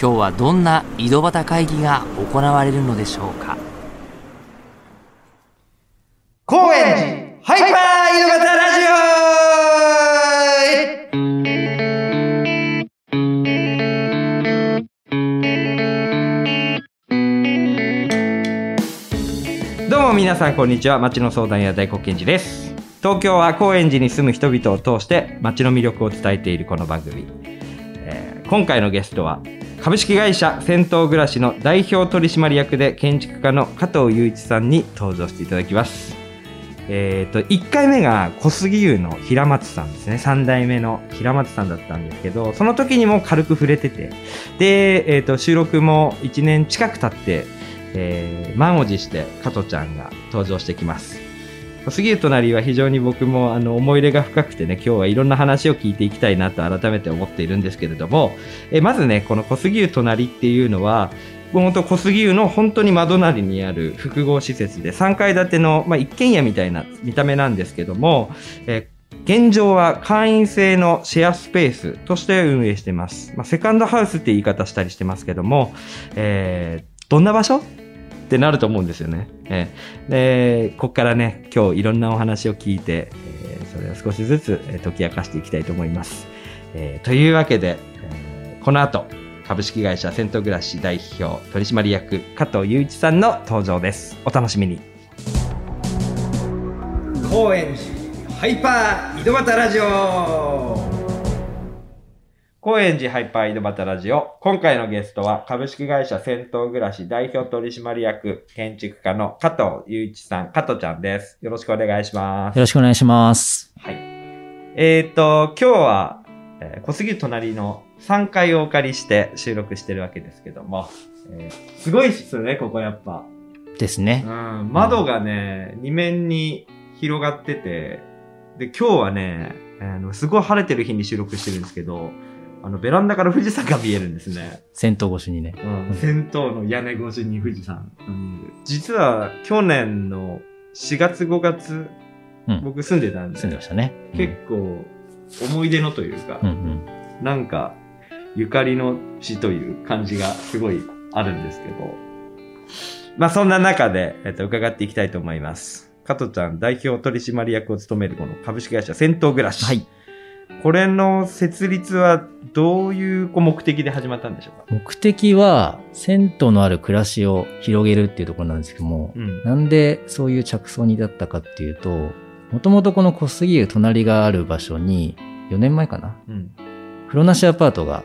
今日はどんな井戸端会議が行われるのでしょうか？高円寺ハイパー井戸端ラジオどうも皆さんこんにちは。町の相談屋大黒賢治です。東京は高円寺に住む人々を通して町の魅力を伝えているこの番組、えー今回のゲストは株式会社銭湯暮らしの代表取締役で建築家の加藤雄一さんに登場していただきます。えっ、と1回目が小杉湯の平松さんですね。3代目の平松さんだったんですけどその時にも軽く触れてて。で、えー、と収録も1年近く経って、えー満を持して加藤ちゃんが登場してきます。杉湯隣は非常に僕もあの思い入れが深くてね今日はいろんな話を聞いていきたいなと改めて思っているんですけれどもえまずねこの小杉湯隣っていうのは本当小杉湯の本当に窓なりにある複合施設で3階建ての、まあ、一軒家みたいな見た目なんですけども、え現状は会員制のシェアスペースとして運営してます。まあ、セカンドハウスって言い方したりしてますけども、えーどんな場所？ってなると思うんですよね。えーで、ここからね、今日いろんなお話を聞いて、えーそれを少しずつえー解き明かしていきたいと思います。えーというわけで、えーこの後、株式会社銭湯暮らし代表取締役加藤雄一さんの登場です。お楽しみに。高円寺ハイパー井戸端ラジオ高円寺ハイパー井戸端ラジオ。今回のゲストは株式会社銭湯暮らし代表取締役建築家の加藤雄一さん、加藤ちゃんです。よろしくお願いしますよ。ろしくお願いします。はい。えっ、と、今日は、えー小杉隣の3階をお借りして収録してるわけですけども、えーすごいっすよね、ここやっぱ。ですねう。ん、窓がね、二面に広がってて、で、今日はね、あの、すごい晴れてる日に収録してるんですけど、あの、ベランダから富士山が見えるんですね。戦闘越しにね。うん、銭湯の屋根越しに富士山が見える。実は、去年の4月5月、うん。僕住んでたんで、住んでましたね。結構、思い出のというか、うんうん。なんか、ゆかりの地という感じがすごいあるんですけど、まあそんな中で、えっと、伺っていきたいと思います。加藤ちゃん、代表取締役を務めるこの株式会社銭湯暮らし。はい。これの設立はどういう目的で始まったんでしょうか？目的は、銭湯のある暮らしを広げるっていうところなんですけども、うん。なんでそういう着想に至ったかっていうと、もともとこの小杉湯隣がある場所に、4年前かな？うん。風呂なしアパートが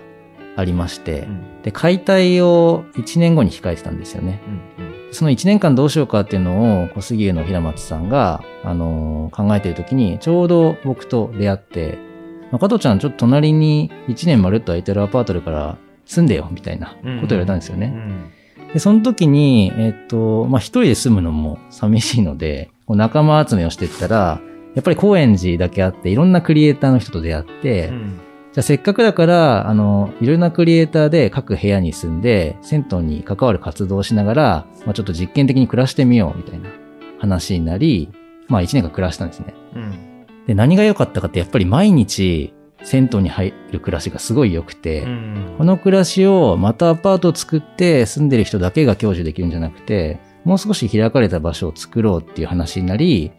ありまして、うん。で、解体を1年後に控えてたんですよね。うん。その1年間どうしようかっていうのを小杉湯の平松さんが、あのー考えてる時に、ちょうど僕と出会って、まあ加藤ちゃんちょっと隣に1年まるっと空いてるアパートだから住んでよ、みたいなこと言われたんですよね。うん。で、その時に、えっと、まあ、一人で住むのも寂しいので、こう仲間集めをしていったら、やっぱり高円寺だけあって、いろんなクリエイターの人と出会って、うん。じゃあせっかくだから、あの、いろんなクリエイターで各部屋に住んで、銭湯に関わる活動をしながら、まあ、ちょっと実験的に暮らしてみよう、みたいな話になり、まあ一年間暮らしたんですね。うん。で、何が良かったかって、やっぱり毎日、銭湯に入る暮らしがすごい良くて、うん。この暮らしをまたアパートを作って住んでる人だけが享受できるんじゃなくて、もう少し開かれた場所を作ろうっていう話になり、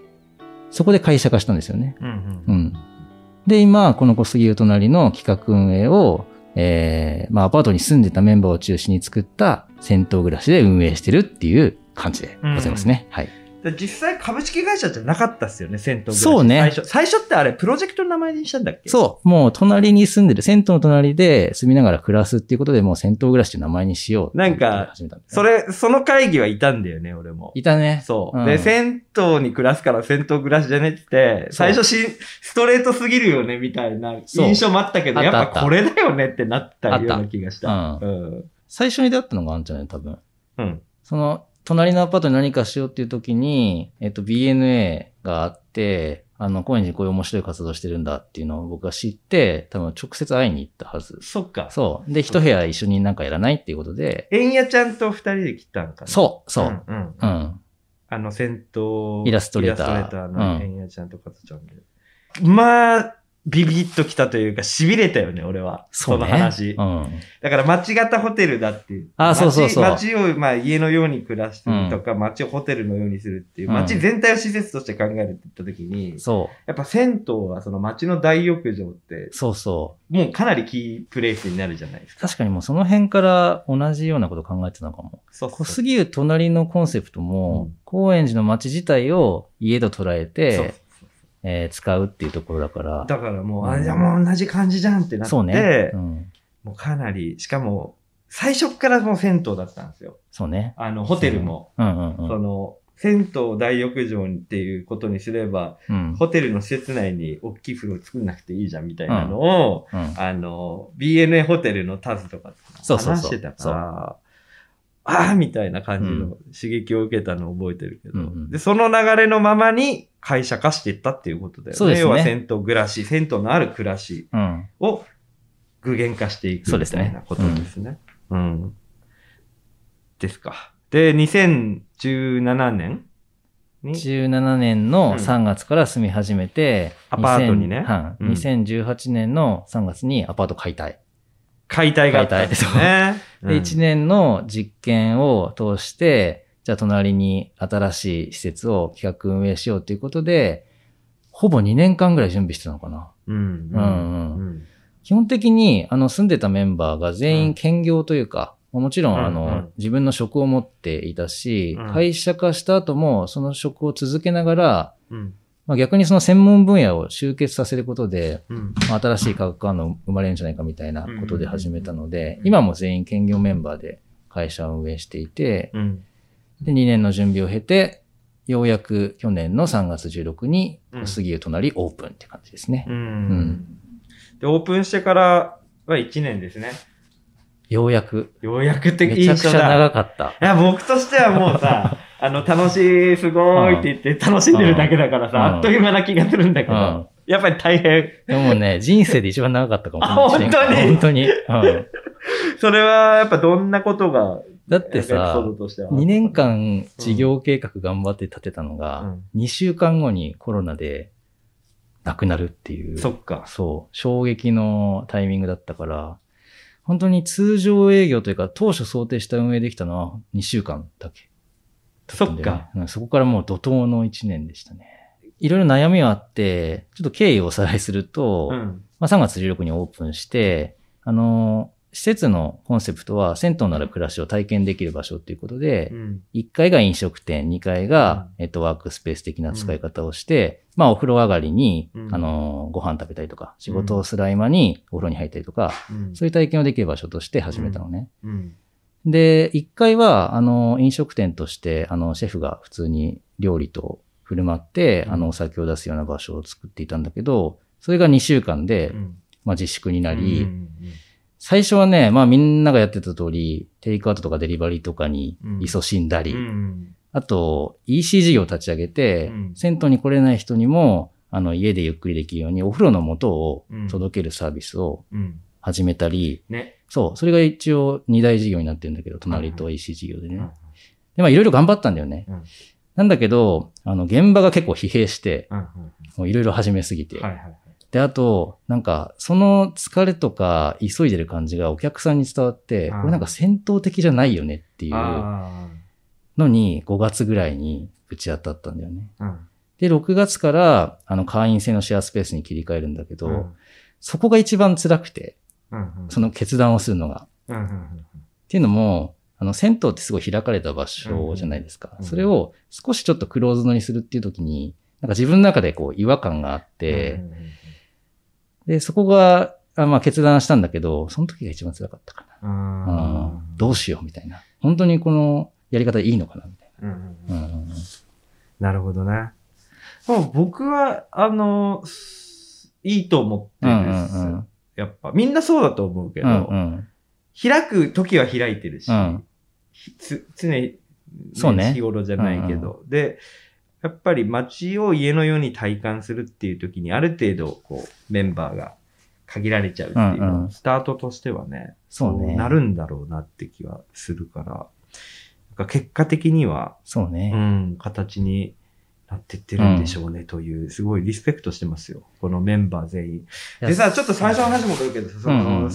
そこで会社化したんですよね。うん。うん。で、今、この小杉湯隣の企画運営を、えー、まあアパートに住んでたメンバーを中心に作った銭湯暮らしで運営してるっていう感じでございますね。はい。で実際株式会社じゃなかったっすよね、銭湯そうね最初。最初ってあれ、プロジェクトの名前にしたんだっけ？そう。もう隣に住んでる、銭湯の隣で住みながら暮らすっていうことでもう銭湯暮らしって名前にしようなんかそれ、その会議はいたんだよね、俺も。いたね。そう。うんで、銭湯に暮らすから銭湯暮らしじゃねって最初し、ストレートすぎるよね、みたいな印象もあったけど、やっぱこれだよねってなったような気がした。ううん。最初に出会ったのがあんじゃない多分。うん。その、隣のアパートに何かしようっていう時に、えっと、BNA があって、あの、高円寺にこういう面白い活動してるんだっていうのを僕が知って、多分直接会いに行ったはず。そっか。そう。で、一部屋一緒になんかやらないっていうことで、えんやちゃんと二人で来たんかな？そう、そう。んうんうん。あの、戦闘イラストレーターイラストレーターのうんえんやちゃんとかとちゃんで。まあ、ビビッときたというか、痺れたよね、俺は。その話。うん。だから、街型ホテルだっていう。あそうそうそう街街を、まあ、家のように暮らしてるとか、街をホテルのようにするっていう、うん街全体を施設として考えるって言った時に、そやっぱ銭湯はその街の大浴場ってう。、そうそもうかなりキープレイスになるじゃないですう。か。確かにもうその辺から同じようなこと考えてたのかも。そうそう小杉湯隣のコンセプトも、うん高円寺の街自体を家と捉えて、そうえー使うっていうところだから。だからもう、うんあ、じゃあもう同じ感じじゃんってなって、そうね。うん。もうかなり、しかも、最初っからもう銭湯だったんですよ。そうね。あの、ホテルも。うんうんうん。その、銭湯大浴場っていうことにすれば、うん。ホテルの施設内に大きい風呂作んなくていいじゃんみたいなのを、うんあの、BNA ホテルのタズとかそうそうそう話してたから、ああみたいな感じの刺激を受けたのを覚えてるけど、うんうんで、その流れのままに会社化していったっていうことだよね。そうですね要は銭湯暮らし、銭湯のある暮らしうん。を具現化していくみそうですねたいなことですね。うん。ですか。で、2017年に、17年の3月から住み始めて、アパートにね2000はいうん2018年の3月にアパート解体。解体があったんですね。で、1年の実験を通して、じゃあ隣に新しい施設を企画運営しようということで、ほぼ2年間ぐらい準備してたのかな。うん。うん。うんうん。基本的に、あの、住んでたメンバーが全員兼業というか、もちろん、あの、うんうん自分の職を持っていたし、うん会社化した後も、その職を続けながら、うん。まあ、逆にその専門分野を集結させることで、うん。まあ新しい化学反応生まれるんじゃないかみたいなことで始めたのでう、ん今も全員兼業メンバーで会社を運営していて、うん。で、2年の準備を経て、ようやく去年の3月16にうん、杉湯隣オープンって感じですね。うん。で、オープンしてからは1年ですね。ようやく。ようやくってめちゃくちゃ。長かった。いや、僕としてはもうさ、あの、楽しい、すごいって言って楽しんでるだけだからうんさ、あっという間な気がするんだけうんど、やっぱり大変。でもね、人生で一番長かったかもしれない。あ本当に？本当に。うんそれは、やっぱどんなことが、だってさド、としては。2年間事業計画頑張って立てたのうがん、2週間後にコロナで亡くなるっていう。そっか。そう、衝撃のタイミングだったから、本当に通常営業というか、当初想定した運営できたのは2週間だけ。そっか。うんそこからもう怒涛の1年でしたね。いろいろ悩みはあって、ちょっと経緯をおさらいすると、うん。まあ、3月16日にオープンして、あの、施設のコンセプトは銭湯なら暮らしを体験できる場所っていうことで、うん。1階が飲食店、2階が、えっと、ワークスペース的な使い方をして、まあ、お風呂上がりに、うんあの、ご飯食べたりとか、仕事をする合間にお風呂に入ったりとか、うん。そういう体験をできる場所として始めたのね。うん。で、1階は、あの、飲食店として、あの、シェフが普通に料理と振る舞って、うんあの、お酒を出すような場所を作っていたんだけど、それが2週間で、うんまあ、自粛になり、うん最初はね、まあみんながやってた通り、テイクアウトとかデリバリーとかにうん勤しんだり、うん。あと、EC 事業を立ち上げて、うん銭湯に来れない人にも、あの、家でゆっくりできるように、お風呂の素をうん届けるサービスをうん。始めたり、ね。そう、それが一応二大事業になってるんだけど、隣と EC 事業でね。うんで、まあいろいろ頑張ったんだよね。うんなんだけど、あの、現場が結構疲弊して、うん。もういろいろ始めすぎて。で、あと、なんか、その疲れとか急いでる感じがお客さんに伝わって、うんこれなんか戦闘的じゃないよねっていうあのに5月ぐらいにぶち当たったんだよね。で、6月から、あの、会員制のシェアスペースに切り替えるんだけど、うんそこが一番辛くて、うん。その決断をするのが。っていうのも、あの、銭湯ってすごい開かれた場所じゃないですか。うんそれを少しちょっとクローズドにするっていう時に、なんか自分の中でこう違和感があって、で、そこが、あまあ決断したんだけど、その時が一番辛かったかな。うん。うんどうしようみたいな。本当にこのやり方でいいのかなみたいうん。な。うんなるほどね。もう僕は、あの、いいと思ってうんるんです。やっぱ、みんなそうだと思うけど、うんうん。開く時は開いてるし、うん。ひつ常に、そうね。日頃じゃないけど、で、やっぱり街を家のように体感するっていう時にある程度こうメンバーが限られちゃうっていううんうん。スタートとしてはね、そうね。なるんだろうなって気はするから、なんか結果的には、うそうね。ん、形になってってるんでしょうねという、すごいリスペクトしてますよ。このメンバー全員。でさ、ちょっと最初の話戻るけどさ、その、うんうん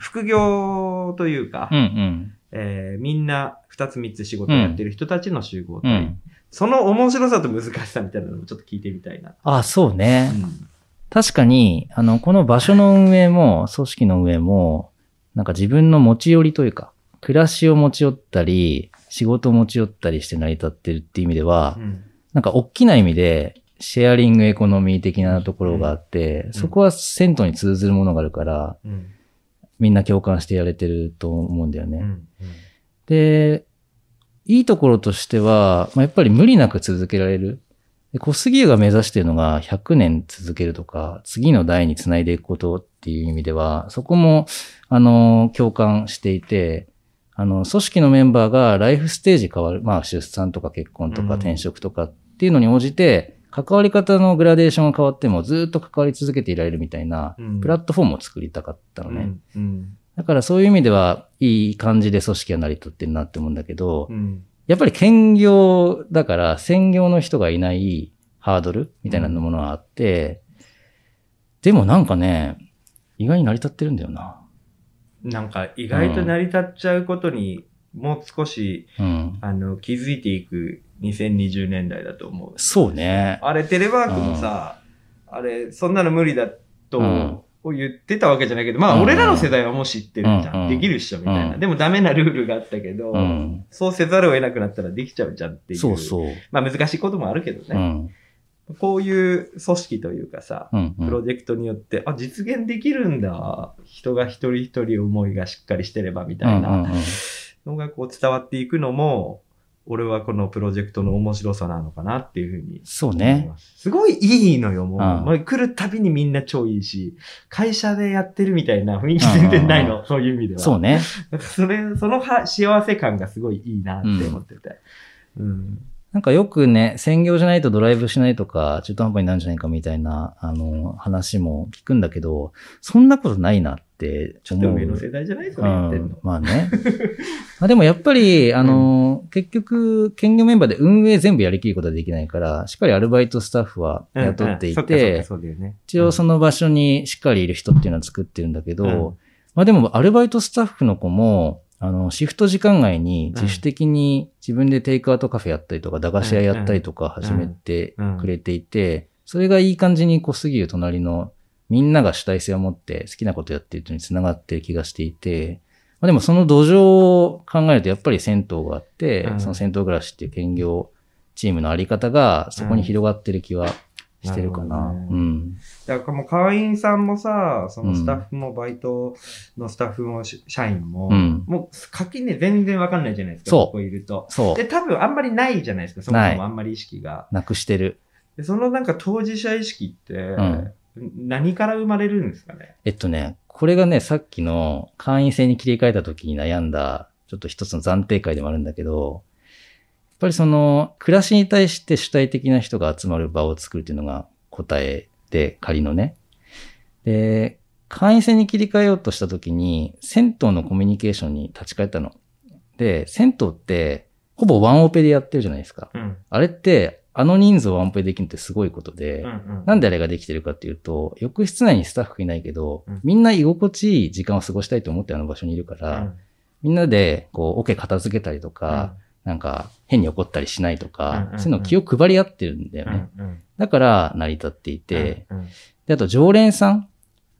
副業というか、うんうん。えーみんな二つ三つ仕事をやってる人たちの集合体、うん。その面白さと難しさみたいなのもちょっと聞いてみたいな。あ、そうね。うん確かに、あの、この場所の運営も、組織の運営も、なんか自分の持ち寄りというか、暮らしを持ち寄ったり、仕事を持ち寄ったりして成り立ってるっていう意味では、うん。なんか大きな意味で、シェアリングエコノミー的なところがあって、ん。そこは銭湯に通ずるものがあるから、うん。みんな共感してやれてると思うんだよね。うん。で、いいところとしては、まあ、やっぱり無理なく続けられる。で小杉湯が目指しているのが100年続けるとか、次の代につないでいくことっていう意味では、そこも、あの、共感していて、あの、組織のメンバーがライフステージ変わる、まあ、出産とか結婚とうん。か転職とかっていうのに応じて、関わり方のグラデーションが変わってもずっと関わり続けていられるみたいなうん、プラットフォームを作りたかったのね。うんうん。だからそういう意味では、いい感じで組織が成り立ってるなって思うんだけど、うん。やっぱり兼業だから、専業の人がいないハードルみたいなものがあって、でもなんかね、意外に成り立ってるんだよな。なんか意外と成り立っちゃうことに、もう少し、うん。あの、気づいていく2020年代だと思う。そうね。あれ、テレワークもさ、あれ、そんなの無理だと、うん言ってたわけじゃないけど、まあ、うん俺らの世代はもう知ってるじゃん。うんできるっしょ、みたいな。うんでもダメなルールがあったけど、うん。そうせざるを得なくなったらできちゃうじゃんっていう。そうそう。まあ、難しいこともあるけどね。うん。こういう組織というかさ、うん。うんプロジェクトによって、あ、実現できるんだ。人が一人一人思いがしっかりしてればみたいうんうんうなんのがこう伝わっていくのも、俺はこのプロジェクトの面白さなのかなっていうふうにそうね思いま。す。すごいいいのよ、もう。うんもう来るたびにみんな超いいし、会社でやってるみたいな雰囲気全然ないの、そういう意味では。そうね。それ、そのは幸せ感がすごいいいなって思ってて。うん。なんかよくね、専業じゃないとドライブしないとか、中途半端になるんじゃないかみたいな、あの、話も聞くんだけど、そんなことないなってちょっと。上の世代じゃないそれ言ってんのうん。まあね。まあでもやっぱり、あの、結局、兼業メンバーで運営全部やりきることはできないから、しっかりアルバイトスタッフは雇っていうんうんて。一応その場所にしっかりいる人っていうのは作ってるんだけど、うんまあでもアルバイトスタッフの子も、あの、シフト時間外に自主的に自分でテイクアウトカフェやったりとか、駄菓子屋やったりとか始めてくれていて、それがいい感じに小杉湯隣のみんなが主体性を持って好きなことやってる人に繋がってる気がしていて、まあでもその土壌を考えるとやっぱり銭湯があって、うん。その銭湯暮らしっていう兼業チームのあり方がそこに広がってる気はしてるかな。なねうん。だからもう会員さんもさ、そのスタッフもバイトのスタッフもし社員も、うんもう垣根全然わかんないじゃないですか、そうここいると。そうで、。多分あんまりないじゃないですか、そもそもあんまり意識が。なくしてる。でそのなんか当事者意識って、ん何から生まれるんですかね？えっとね、これがね、さっきの会員制に切り替えた時に悩んだ、ちょっと一つの暫定会でもあるんだけど、ぱりその、暮らしに対して主体的な人が集まる場を作るっていうのが答えで、仮のね。で、会員制に切り替えようとした時に、銭湯のコミュニケーションに立ち返ったの。で、銭湯って、ほぼワンオペでやってるじゃないですか。うん。あれって、あの人数をワンオペできるってすごいことで、うんなんであれができてるかっていうと、浴室内にスタッフいないけど、うんみんな居心地いい時間を過ごしたいと思ってあの場所にいるから、みんなで、こう、オケ片付けたりとか、なんか、変に怒ったりしないとか、うんうんうん。そういうのを気を配り合ってるんだようんね。うん。だから、成り立っていて、うんで、あと、常連さん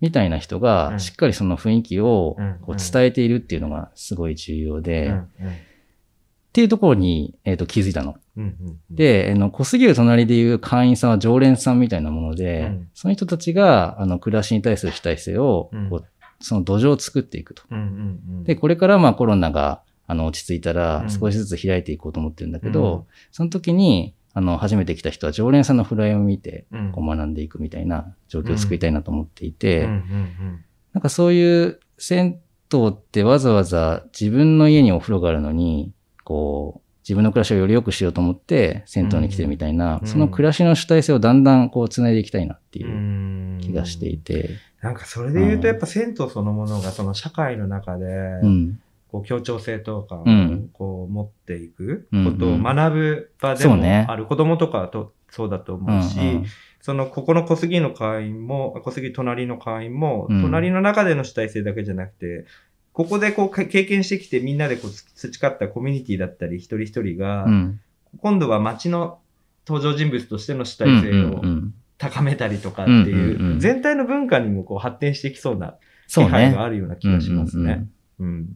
みたいな人うが、ん。しっかりその雰囲気をうんこう伝えているっていうのがすごい重要で、っうん。ていうところに、えっ、と、気づいたの。うんうんで、あの、小杉湯隣でいう会員さんは常連さんみたいなもので、うん。その人たちが、あの、暮らしに対する主体性を、うん。その土壌を作っていくと。うんうんうん。で、これからまあコロナが、あの、落ち着いたうら、ん。少しずつ開いていこうと思ってるんだけど、うん。その時に、あの、初めて来た人は常連さんのフライを見て、うん。こう学んでいくみたいな状況を作りたいなと思っていて、なんかそういう銭湯ってわざわざ自分の家にお風呂があるのに、こう、自分の暮らしをより良くしようと思って銭湯に来てるみたいな、うん。その暮らしの主体性をだんだんこう繋いでいきたいなっていううん。気がしていて、なんかそれで言うとやっぱ銭湯そのものがその社会の中で、うん。こう協調性とかをうんこう持っていくうんことを学ぶ場でもある子供とかはとそうだと思うし、うんそのここの小杉の会員も、小杉隣の会員も、うん隣の中での主体性だけじゃなくて、ここでこうか経験してきてみんなでこう培ったコミュニティだったり一人一人が、うん。今度は街の登場人物としての主うん。体性を高めたりとかっていう、全体の文化にもこう発展していきそうな気。配があるような気がしますね。うん。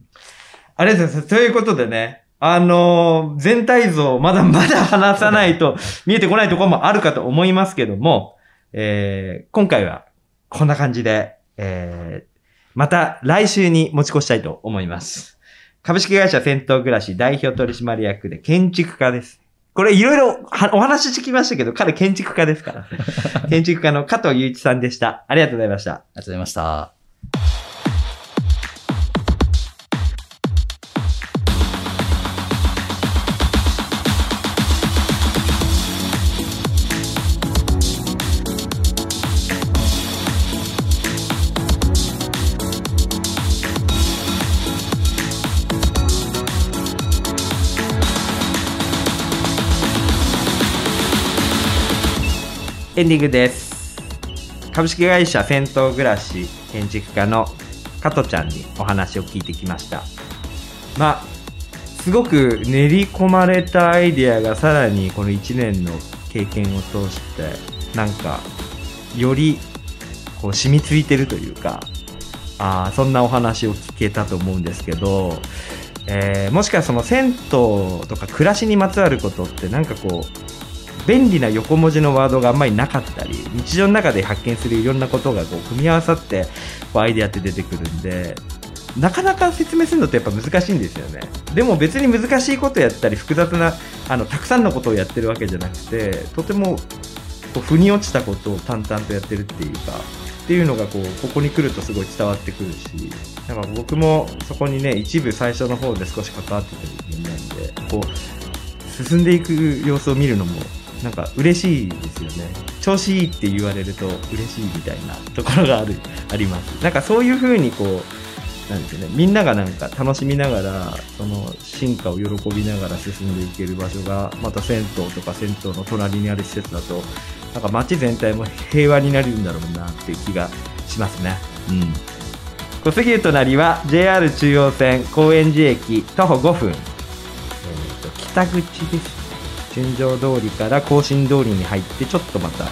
ありがとうございます。ということでね、あのー全体像、まだまだ話さないと 見えてこないところもあるかと思いますけども、えー今回はこんな感じで、えーまた来週に持ち越したいと思います。株式会社銭湯暮らし代表取締役で建築家です。これいろいろはお話ししてきましたけど、彼建築家ですから。建築家の加藤祐一さんでした。ありがとうございました。ありがとうございました。エンディングです。株式会社銭湯暮らし建築家の加トちゃんにお話を聞いてきました。まあ、すごく練り込まれたアイデアがさらにこの1年の経験を通して、なんか、よりこう染みついてるというか、あーそんなお話を聞けたと思うんですけど、えーもしかその銭湯とか暮らしにまつわることってなんかこう、便利な横文字のワードがあんまりなかったり日常の中で発見するいろんなことがこう組み合わさってこうアイデアって出てくるんでなかなか説明するのってやっぱ難しいんですよね。でも別に難しいことやったり複雑なあのたくさんのことをやってるわけじゃなくてとてもこう腑に落ちたことを淡々とやってるっていうかっていうのがこうここに来るとすごい伝わってくるしなんか僕もそこにね一部最初の方で少し関わってた人間なんでこう進んでいく様子を見るのもなんか嬉しいですよね。調子いいって言われると嬉しいみたいなところがあるあります。なんかそういう風にこうなんですよねみんながなんか楽しみながらその進化を喜びながら進んでいける場所がまた銭湯とか銭湯の隣にある施設だとなんか街全体も平和になるんだろうなっていう気がしますね。うん。小杉湯隣は JR 中央線高円寺駅徒歩5分、えーと北口ですね。順城通りから甲信通りに入ってちょっとまた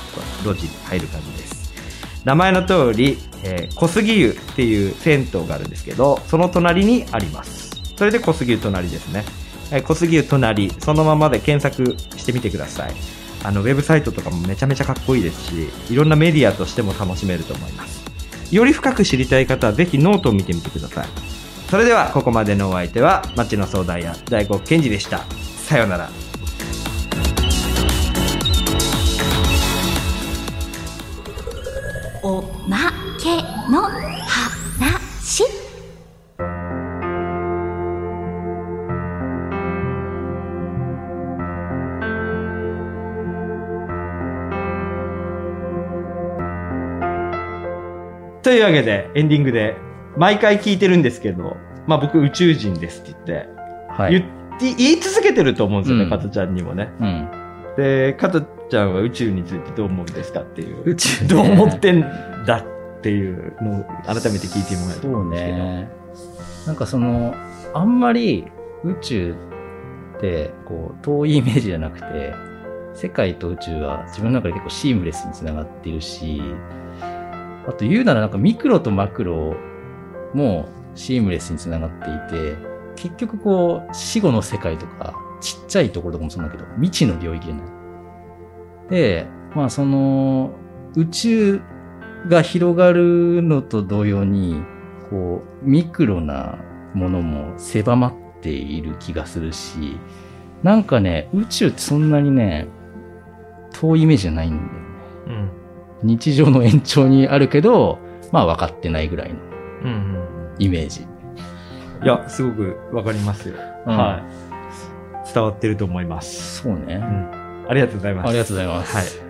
路地に入る感じです。名前の通り、えー小杉湯っていう銭湯があるんですけどその隣にあります。それで小杉湯隣ですね、えー小杉湯隣そのままで検索してみてください。あのウェブサイトとかもめちゃめちゃかっこいいですしいろんなメディアとしても楽しめると思います。より深く知りたい方はぜひノートを見てみてください。それではここまでのお相手は町の相談屋大黒賢治でした。さようなら。まけの話というわけでエンディングで毎回聞いてるんですけどまあ僕宇宙人ですって言って、はい。言って言い続けてると思うんですよね、うん加トちゃんにもねうん。で加トちゃんは宇宙についてどう思うんですかっていう。宇宙ね。どう思ってんだっていうのを改めて聞いてもらえると思そううんですけど、ね。なんかその、あんまり宇宙って、こう、遠いイメージじゃなくて、世界と宇宙は自分の中で結構シームレスにつながっているし、あと言うならなんかミクロとマクロもシームレスにつながっていて、結局こう、死後の世界とか、ちっちゃいところとかもそうだけど、未知の領域じゃない。で、まあその、宇宙が広がるのと同様に、こう、ミクロなものも狭まっている気がするし、なんかね、宇宙ってそんなにね、遠いイメージじゃないんだよね。うん日常の延長にあるけど、まあ分かってないぐらいのうんうんイメージ。いや、すごくわかりますよ。うんはい。伝わってると思います。そうね。うん。ありがとうございます。ありがとうございます。はい。